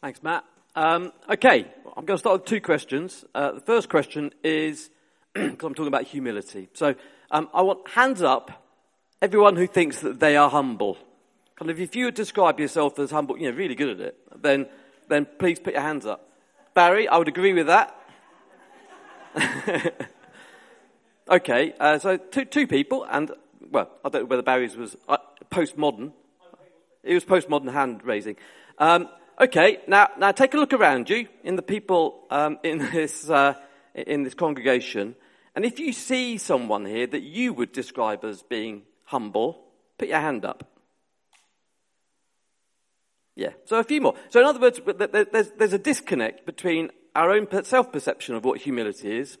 Thanks, Matt. Um, okay, I'm going to start with two questions. Uh, the first question is, because I'm talking about humility. So um, I want hands up, everyone who thinks that they are humble. Kind of, if you would describe yourself as humble, you know, really good at it, then, then please put your hands up. Barry, I would agree with that. okay, uh, so two, two people, and, well, I don't know whether Barry's was uh, postmodern. It was postmodern hand raising. Um, okay, now, now take a look around you in the people um, in, this, uh, in this congregation. And if you see someone here that you would describe as being humble, put your hand up. Yeah, so a few more. So in other words, there's, there's a disconnect between our own self-perception of what humility is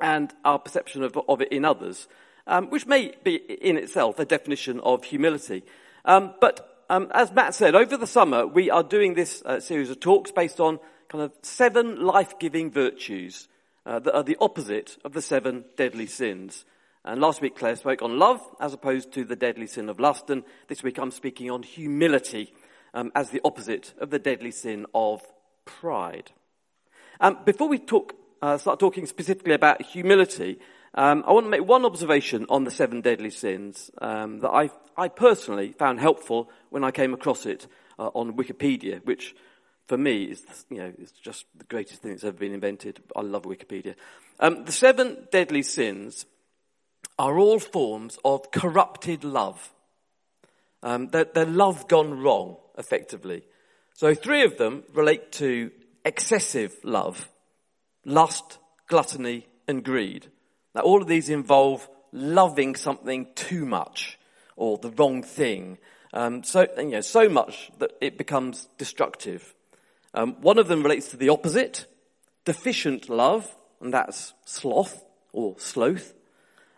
and our perception of, of it in others, um, which may be in itself a definition of humility. Um, but um, as Matt said, over the summer we are doing this uh, series of talks based on kind of seven life-giving virtues uh, that are the opposite of the seven deadly sins. And last week Claire spoke on love as opposed to the deadly sin of lust, and this week I'm speaking on humility um, as the opposite of the deadly sin of pride. Um, before we talk, uh, start talking specifically about humility, um, I want to make one observation on the seven deadly sins um, that I, I personally found helpful when I came across it uh, on Wikipedia, which for me is you know is just the greatest thing that's ever been invented. I love Wikipedia. Um, the seven deadly sins are all forms of corrupted love. Um, they're, they're love gone wrong effectively. So three of them relate to excessive love, lust, gluttony, and greed. Now all of these involve loving something too much or the wrong thing. Um, so, you know, so much that it becomes destructive. Um, one of them relates to the opposite, deficient love, and that's sloth or sloth.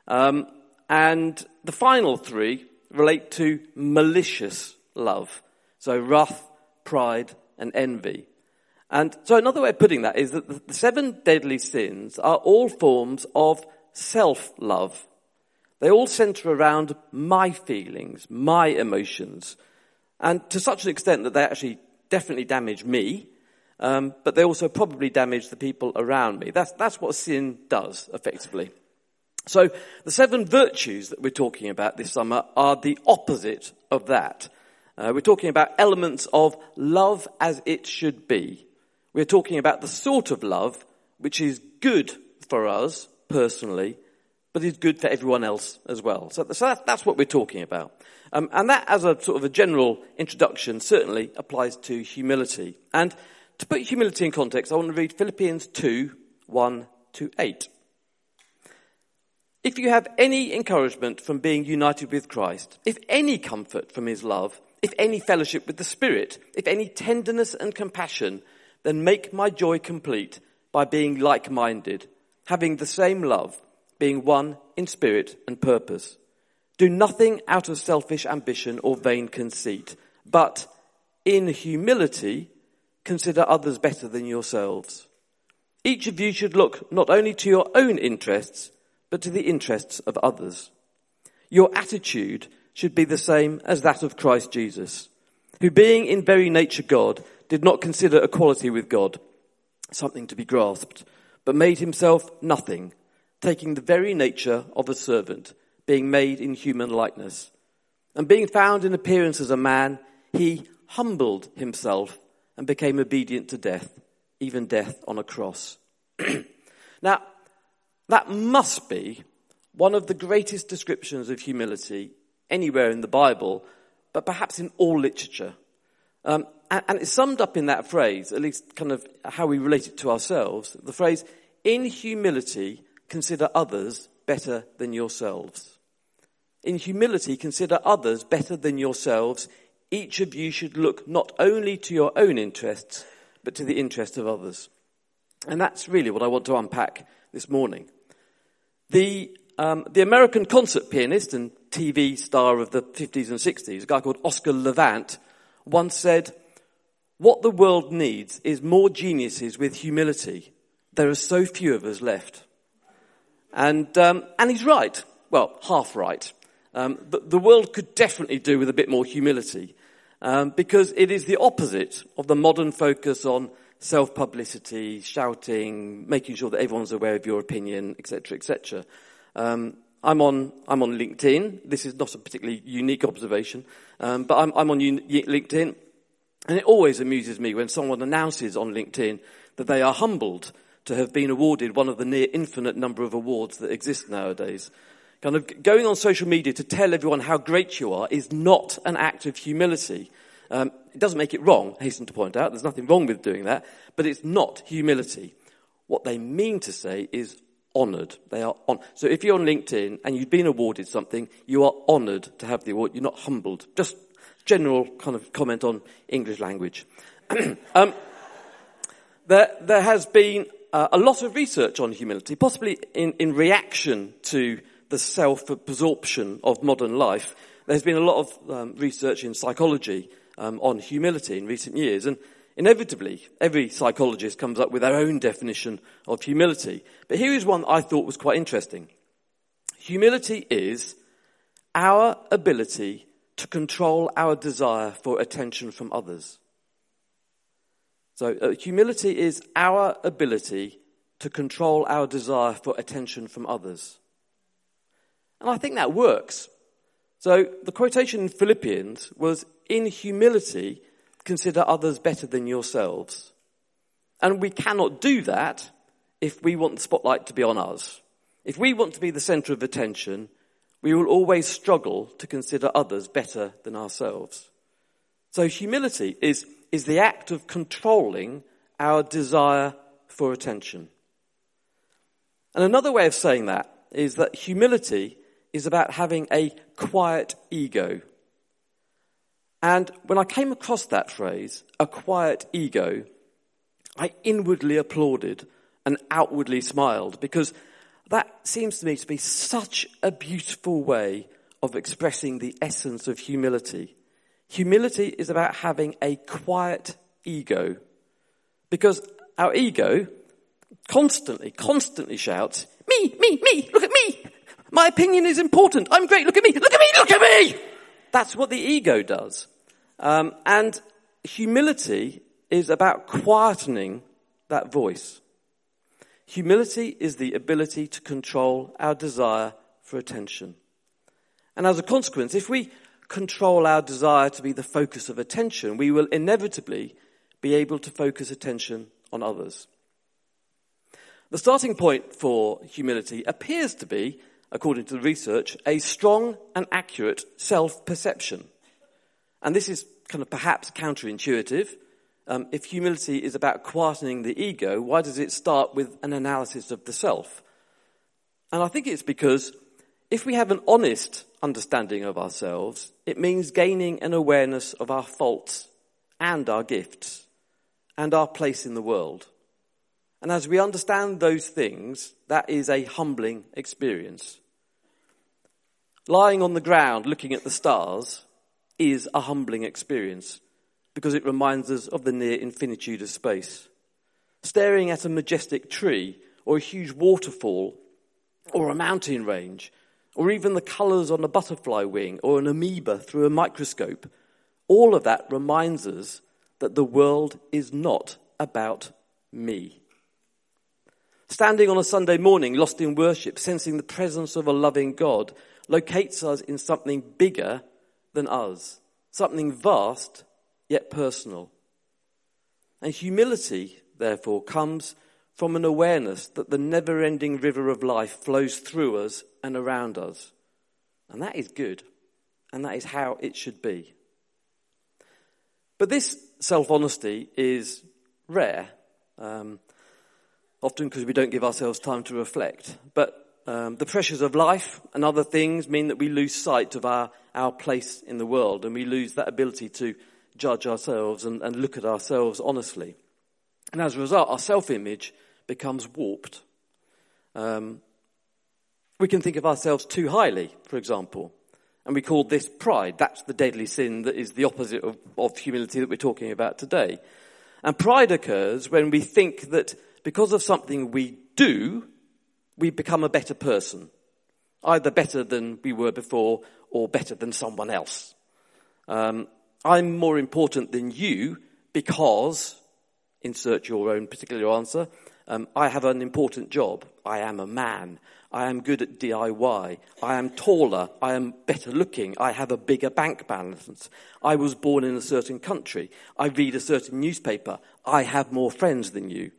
Um, and the final three relate to malicious love. So wrath, pride, and envy. And so another way of putting that is that the seven deadly sins are all forms of self-love. They all center around my feelings, my emotions, and to such an extent that they actually definitely damage me, um, but they also probably damage the people around me. That's, that's what sin does, effectively. So the seven virtues that we're talking about this summer are the opposite of that. Uh, we're talking about elements of love as it should be. We're talking about the sort of love which is good for us personally, but is good for everyone else as well. So, so that's, that's, what we're talking about. Um, and that, as a sort of a general introduction, certainly applies to humility. And to put humility in context, I want to read Philippians 2, 1 to 8. If you have any encouragement from being united with Christ, if any comfort from his love, if any fellowship with the Spirit, if any tenderness and compassion, then make my joy complete by being like-minded, having the same love, being one in spirit and purpose. Do nothing out of selfish ambition or vain conceit, but in humility consider others better than yourselves. Each of you should look not only to your own interests, but to the interests of others. Your attitude should be the same as that of Christ Jesus, who being in very nature God, did not consider equality with God something to be grasped, but made himself nothing, taking the very nature of a servant, being made in human likeness. And being found in appearance as a man, he humbled himself and became obedient to death, even death on a cross. now, that must be one of the greatest descriptions of humility anywhere in the Bible, but perhaps in all literature. Um, and, and it's summed up in that phrase, at least kind of how we relate it to ourselves. The phrase, in humility, consider others better than yourselves. In humility, consider others better than yourselves. Each of you should look not only to your own interests, but to the interests of others. And that's really what I want to unpack this morning. The um, the American concert pianist and TV star of the 50s and 60s, a guy called Oscar Levant, once said, what the world needs is more geniuses with humility. There are so few of us left. And, um, and he's right. Well, half right. Um, the, the, world could definitely do with a bit more humility. um, because it is the opposite of the modern focus on self-publicity, shouting, making sure that everyone's aware of your opinion, etc., etc. Um, I'm on I'm on LinkedIn. This is not a particularly unique observation, um, but I'm, I'm on LinkedIn, and it always amuses me when someone announces on LinkedIn that they are humbled to have been awarded one of the near infinite number of awards that exist nowadays. Kind of going on social media to tell everyone how great you are is not an act of humility. Um, it doesn't make it wrong, I hasten to point out. There's nothing wrong with doing that, but it's not humility. What they mean to say is honoured. They are on. So if you're on LinkedIn and you've been awarded something, you are honoured to have the award. You're not humbled. Just general kind of comment on English language. um, there, there has been uh, a lot of research on humility, possibly in, in reaction to the self-absorption of modern life. There's been a lot of um, research in psychology um, on humility in recent years, and inevitably, every psychologist comes up with their own definition of humility. But here is one that I thought was quite interesting. Humility is our ability to control our desire for attention from others. So, uh, humility is our ability to control our desire for attention from others. And I think that works. So, the quotation in Philippians was in humility, consider others better than yourselves. And we cannot do that if we want the spotlight to be on us. If we want to be the center of attention, we will always struggle to consider others better than ourselves. So humility is is the act of controlling our desire for attention. And another way of saying that is that humility is about having a quiet ego. And when I came across that phrase, a quiet ego, I inwardly applauded and outwardly smiled because that seems to me to be such a beautiful way of expressing the essence of humility. Humility is about having a quiet ego. Because our ego constantly, constantly shouts, me, me, me, look at me. My opinion is important. I'm great. Look at me. Look at me. Look at me. That's what the ego does. Um, and humility is about quietening that voice. Humility is the ability to control our desire for attention. And as a consequence, if we control our desire to be the focus of attention, we will inevitably be able to focus attention on others. The starting point for humility appears to be, according to the research, a strong and accurate self-perception. And this is kind of perhaps counterintuitive. Um, if humility is about quietening the ego, why does it start with an analysis of the self? And I think it's because if we have an honest understanding of ourselves, it means gaining an awareness of our faults and our gifts and our place in the world. And as we understand those things, that is a humbling experience. Lying on the ground looking at the stars is a humbling experience because it reminds us of the near infinitude of space. Staring at a majestic tree or a huge waterfall or a mountain range or even the colors on a butterfly wing or an amoeba through a microscope, all of that reminds us that the world is not about me. Standing on a Sunday morning, lost in worship, sensing the presence of a loving God, locates us in something bigger than us, something vast yet personal. And humility, therefore, comes from an awareness that the never ending river of life flows through us and around us. And that is good. And that is how it should be. But this self honesty is rare, um, often because we don't give ourselves time to reflect. But um, the pressures of life and other things mean that we lose sight of our, our place in the world and we lose that ability to judge ourselves and, and look at ourselves honestly. And as a result, our self image becomes warped. Um, we can think of ourselves too highly, for example, and we call this pride. That's the deadly sin that is the opposite of, of humility that we're talking about today. And pride occurs when we think that because of something we do, we become a better person. Either better than we were before or better than someone else. Um, I'm more important than you because, insert your own particular answer, um, I have an important job. I am a man. I am good at DIY. I am taller. I am better looking. I have a bigger bank balance. I was born in a certain country. I read a certain newspaper. I have more friends than you.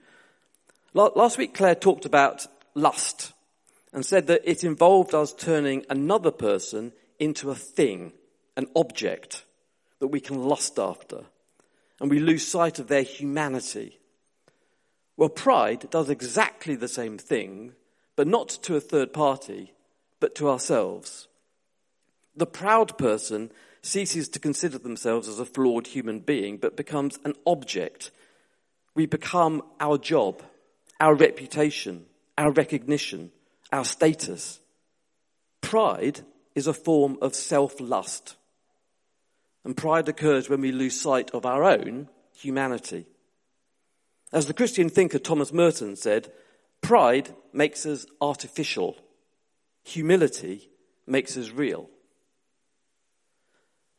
Last week, Claire talked about lust and said that it involved us turning another person into a thing, an object that we can lust after. And we lose sight of their humanity. Well, pride does exactly the same thing, but not to a third party, but to ourselves. The proud person ceases to consider themselves as a flawed human being, but becomes an object. We become our job, our reputation, our recognition, our status. Pride is a form of self-lust. And pride occurs when we lose sight of our own humanity. As the Christian thinker Thomas Merton said, Pride makes us artificial. Humility makes us real.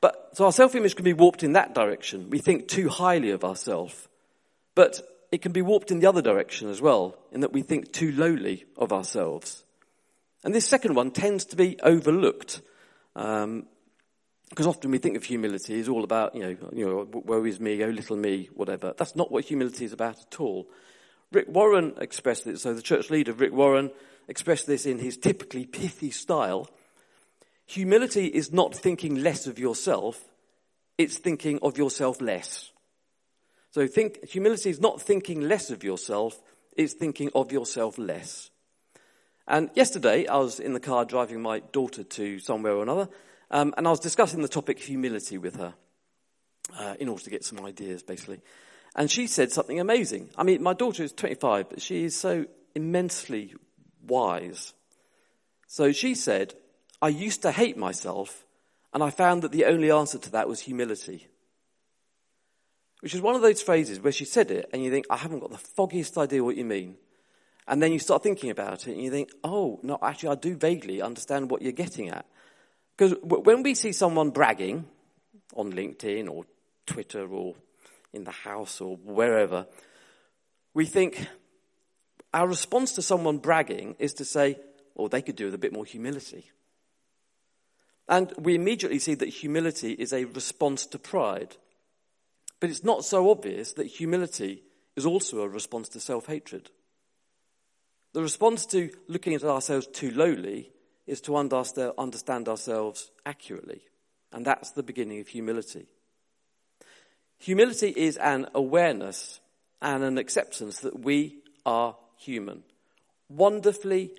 But, so our self-image can be warped in that direction. We think too highly of ourselves. But it can be warped in the other direction as well, in that we think too lowly of ourselves. And this second one tends to be overlooked. Um, because often we think of humility as all about, you know, you know, woe is me, oh little me, whatever. That's not what humility is about at all. Rick Warren expressed it, so the church leader, Rick Warren, expressed this in his typically pithy style. Humility is not thinking less of yourself, it's thinking of yourself less. So think, humility is not thinking less of yourself, it's thinking of yourself less. And yesterday, I was in the car driving my daughter to somewhere or another, um, and I was discussing the topic humility with her, uh, in order to get some ideas, basically. And she said something amazing. I mean, my daughter is 25, but she is so immensely wise. So she said, I used to hate myself, and I found that the only answer to that was humility. Which is one of those phrases where she said it, and you think, I haven't got the foggiest idea what you mean. And then you start thinking about it, and you think, oh, no, actually, I do vaguely understand what you're getting at. Because when we see someone bragging on LinkedIn or Twitter or in the house or wherever, we think our response to someone bragging is to say, well, they could do with a bit more humility. And we immediately see that humility is a response to pride. But it's not so obvious that humility is also a response to self hatred. The response to looking at ourselves too lowly is to understand ourselves accurately. And that's the beginning of humility. Humility is an awareness and an acceptance that we are human. Wonderfully,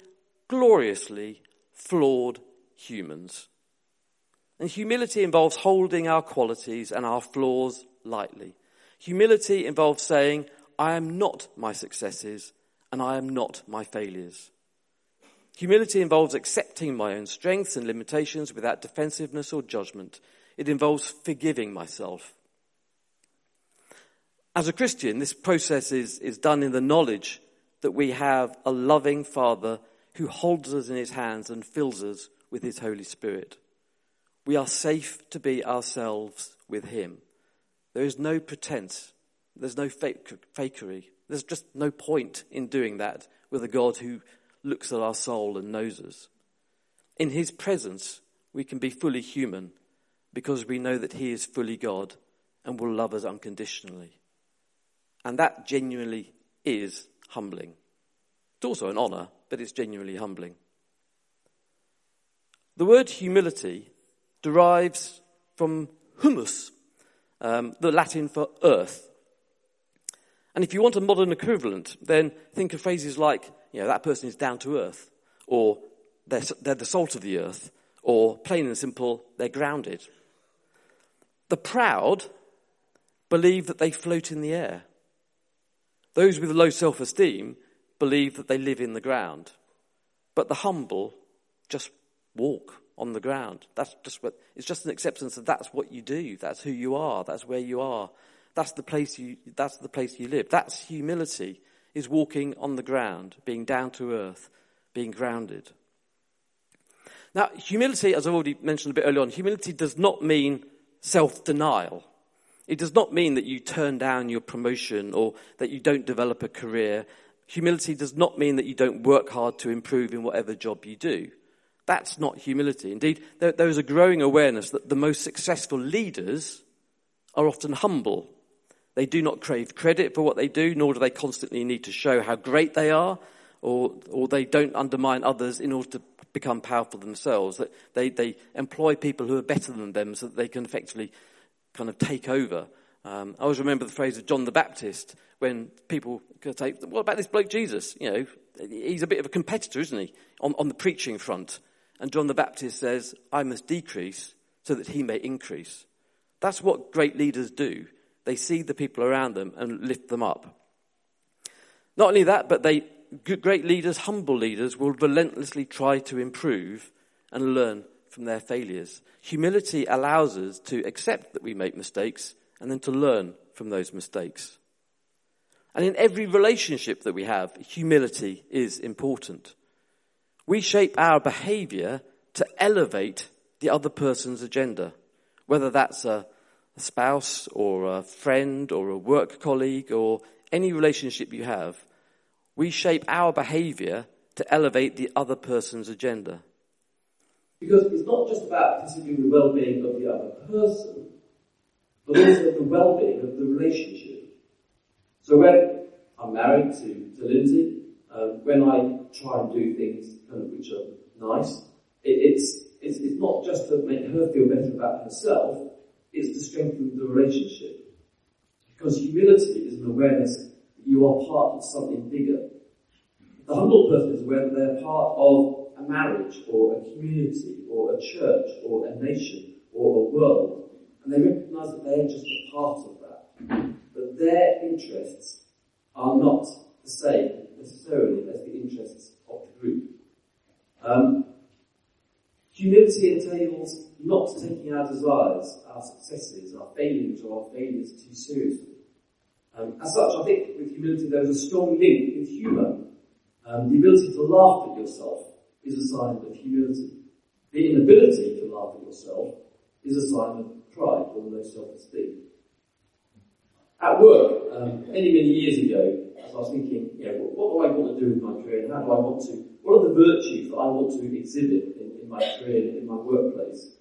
gloriously flawed humans. And humility involves holding our qualities and our flaws lightly. Humility involves saying, I am not my successes and I am not my failures. Humility involves accepting my own strengths and limitations without defensiveness or judgment. It involves forgiving myself. As a Christian, this process is, is done in the knowledge that we have a loving Father who holds us in his hands and fills us with his Holy Spirit. We are safe to be ourselves with him. There is no pretense. There's no fake, fakery. There's just no point in doing that with a God who looks at our soul and knows us. In his presence, we can be fully human because we know that he is fully God and will love us unconditionally. And that genuinely is humbling. It's also an honor, but it's genuinely humbling. The word humility derives from humus, um, the Latin for earth. And if you want a modern equivalent, then think of phrases like, you know, that person is down to earth, or they're, they're the salt of the earth, or plain and simple, they're grounded. The proud believe that they float in the air. Those with low self-esteem believe that they live in the ground. But the humble just walk on the ground. That's just what, it's just an acceptance that that's what you do. That's who you are. That's where you are. That's the place you, that's the place you live. That's humility, is walking on the ground, being down to earth, being grounded. Now, humility, as I've already mentioned a bit earlier on, humility does not mean self-denial. It does not mean that you turn down your promotion or that you don't develop a career. Humility does not mean that you don't work hard to improve in whatever job you do. That's not humility. Indeed, there, there is a growing awareness that the most successful leaders are often humble. They do not crave credit for what they do, nor do they constantly need to show how great they are, or, or they don't undermine others in order to become powerful themselves. That they, they employ people who are better than them so that they can effectively kind of take over. Um, I always remember the phrase of John the Baptist when people could say, what about this bloke Jesus? You know, he's a bit of a competitor, isn't he, on, on the preaching front. And John the Baptist says, I must decrease so that he may increase. That's what great leaders do. They see the people around them and lift them up. Not only that, but they, great leaders, humble leaders, will relentlessly try to improve and learn from their failures. Humility allows us to accept that we make mistakes and then to learn from those mistakes. And in every relationship that we have, humility is important. We shape our behavior to elevate the other person's agenda, whether that's a, spouse or a friend or a work colleague or any relationship you have. We shape our behavior to elevate the other person's agenda. Because it's not just about considering the well-being of the other person, but also the well-being of the relationship. So when I'm married to, to Lindsay, um, when I try and do things kind of which are nice, it, it's, it's, it's not just to make her feel better about herself, it's to strengthen the relationship. Because humility is an awareness that you are part of something bigger. The humble person is aware that they're part of a marriage or a community or a church or a nation or a world. And they recognize that they're just a part of that. But their interests are not the same necessarily as the interests of the group. Um, humility entails not taking our desires, our successes, our failures or our failures too seriously. Um, as such, I think with humility there is a strong link with humour. Um, the ability to laugh at yourself is a sign of humility. The inability to laugh at yourself is a sign of pride or low self-esteem. At work, um, many, many years ago, I was thinking, you know, what, what, do I want to do with my career how do I want to, what are the virtues that I want to exhibit in, in my career, in my workplace?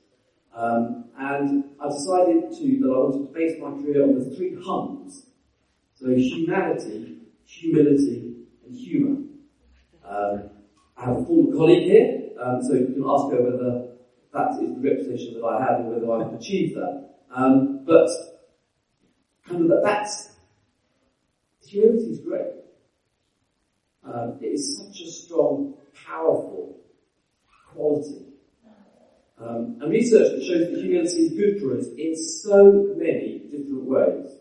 Um, and I decided to, that I wanted to base my career on the three hums. So humanity, humility, and humour. Um, I have a former colleague here, um, so you can ask her whether that is the reputation that I have and whether I've achieved that. Um, but kind of that, that's humility is great. Um, it is such a strong, powerful quality. Um, and research shows that humility is good for us in so many different ways.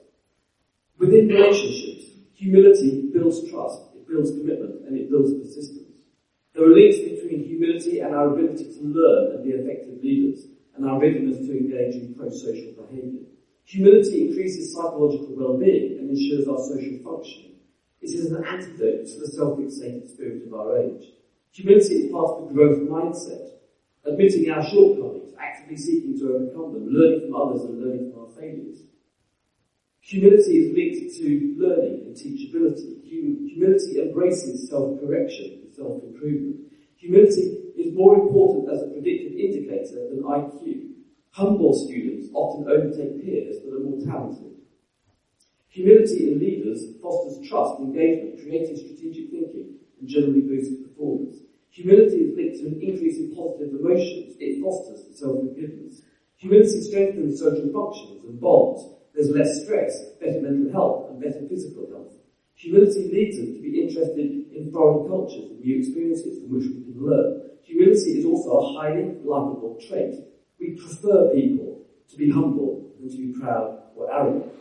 Within relationships, humility builds trust, it builds commitment, and it builds persistence. There are links between humility and our ability to learn and be effective leaders, and our readiness to engage in pro-social behaviour. Humility increases psychological well-being and ensures our social functioning. It is an antidote to the self-fixated spirit of our age. Humility is part of the growth mindset, admitting our shortcomings, actively seeking to overcome them, learning from others and learning from our failures. Humility is linked to learning and teachability. Humility embraces self-correction and self-improvement. Humility is more important as a predictive indicator than IQ. Humble students often overtake peers that are more talented. Humility in leaders fosters trust, engagement, creative strategic thinking, and generally boosts performance. Humility is linked to an increase in positive emotions. It fosters self-forgiveness. Humility strengthens social functions and bonds. There's less stress, better mental health, and better physical health. Humility leads us to be interested in foreign cultures and new experiences from which we can learn. Humility is also a highly likable trait. We prefer people to be humble than to be proud or arrogant.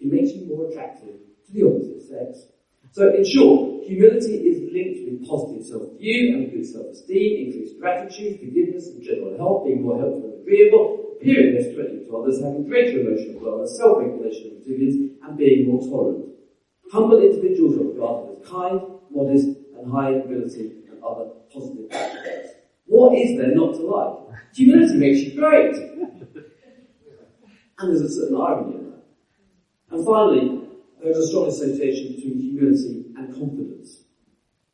It makes you more attractive to the opposite sex. So in short, humility is linked with positive self-view and good self-esteem, increased gratitude, forgiveness and general health, being more helpful and agreeable, appearing less threatening to others, having greater emotional wellness, self-regulation and resilience, and being more tolerant. Humble individuals are regarded as kind, modest, and high in ability and other positive attributes. What is there not to like? Humility makes you great. And there's a certain irony in finally, there's a strong association between humility and confidence.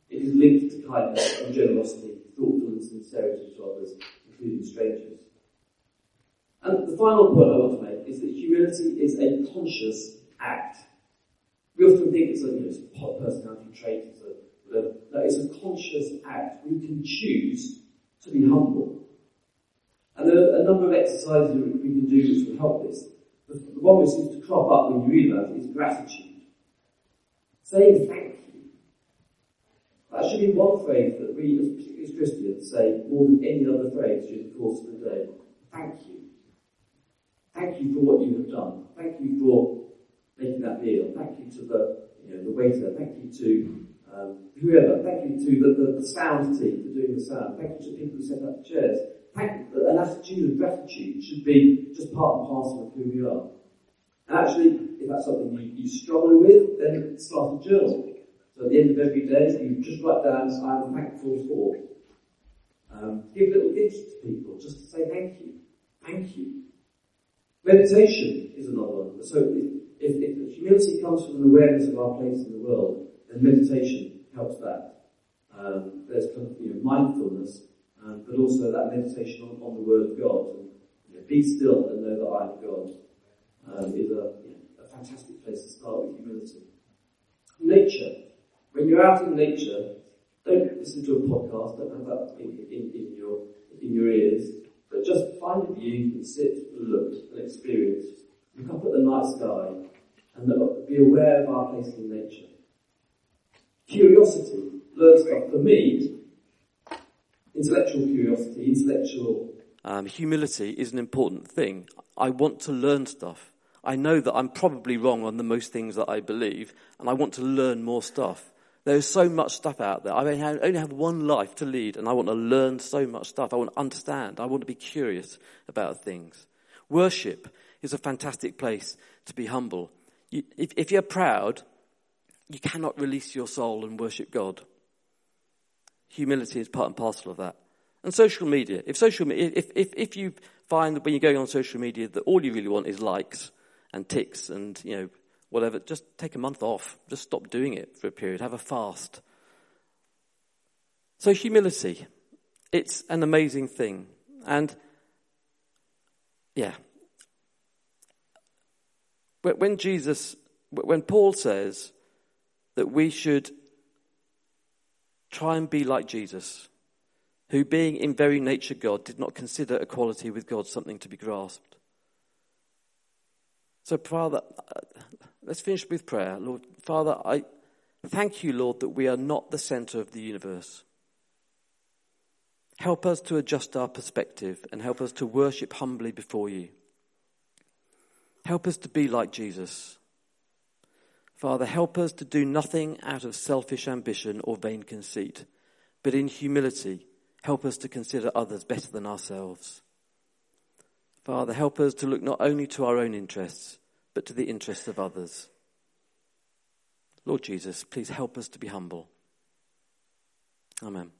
It is linked to kindness and generosity, thoughtfulness and sincerity to others, including strangers. And the final point I want to make is that humility is a conscious act. We often think it's a, you know, it's a personality trait, it's whatever. It's a conscious act. We can choose to be humble. And there are a number of exercises we can do will help this. The, the one which seems to crop up when you it is gratitude. Saying thank you. That should be one phrase that we as, as Christians say more than any other phrase during the course of the day. Thank you. Thank you for what you have done. Thank you for making that meal. Thank you to the, you know, the waiter. Thank you to um, whoever. Thank you to the, the, the, sound team for doing the sound. Thank you to people who set up the chairs. An attitude of gratitude should be just part and parcel of who we are. And actually, if that's something you, you struggle with, then start a journal. So at the end of every day, you just write down, I'm thankful for. Um, give little gifts to people just to say thank you. Thank you. Meditation is another one. So if, if humility comes from an awareness of our place in the world, then meditation helps that. Um, there's kind of you know, mindfulness, um, but also that meditation on, on, the Word of God. And, you know, be still and know that I am God um, is a, you know, a fantastic place to start with humility. Nature. When you're out in nature, don't listen to a podcast, don't have that in, in, in your, in your ears, but just find a view and sit and look and experience. Look up at the night sky and be aware of our place in nature. Curiosity, learn stuff. For me, intellectual curiosity, intellectual um, humility is an important thing. I want to learn stuff. I know that I'm probably wrong on the most things that I believe, and I want to learn more stuff. There's so much stuff out there. I only have one life to lead, and I want to learn so much stuff. I want to understand. I want to be curious about things. Worship is a fantastic place to be humble if you're proud, you cannot release your soul and worship God. Humility is part and parcel of that. And social media. If social if, if, if you find that when you're going on social media that all you really want is likes and ticks and, you know, whatever, just take a month off. Just stop doing it for a period. Have a fast. So humility. It's an amazing thing. And, yeah, when Jesus, when Paul says that we should try and be like Jesus, who being in very nature God did not consider equality with God something to be grasped. So, Father, uh, let's finish with prayer. Lord, Father, I thank you, Lord, that we are not the center of the universe. Help us to adjust our perspective and help us to worship humbly before you. Help us to be like Jesus. Father, help us to do nothing out of selfish ambition or vain conceit, but in humility, help us to consider others better than ourselves. Father, help us to look not only to our own interests, but to the interests of others. Lord Jesus, please help us to be humble. Amen.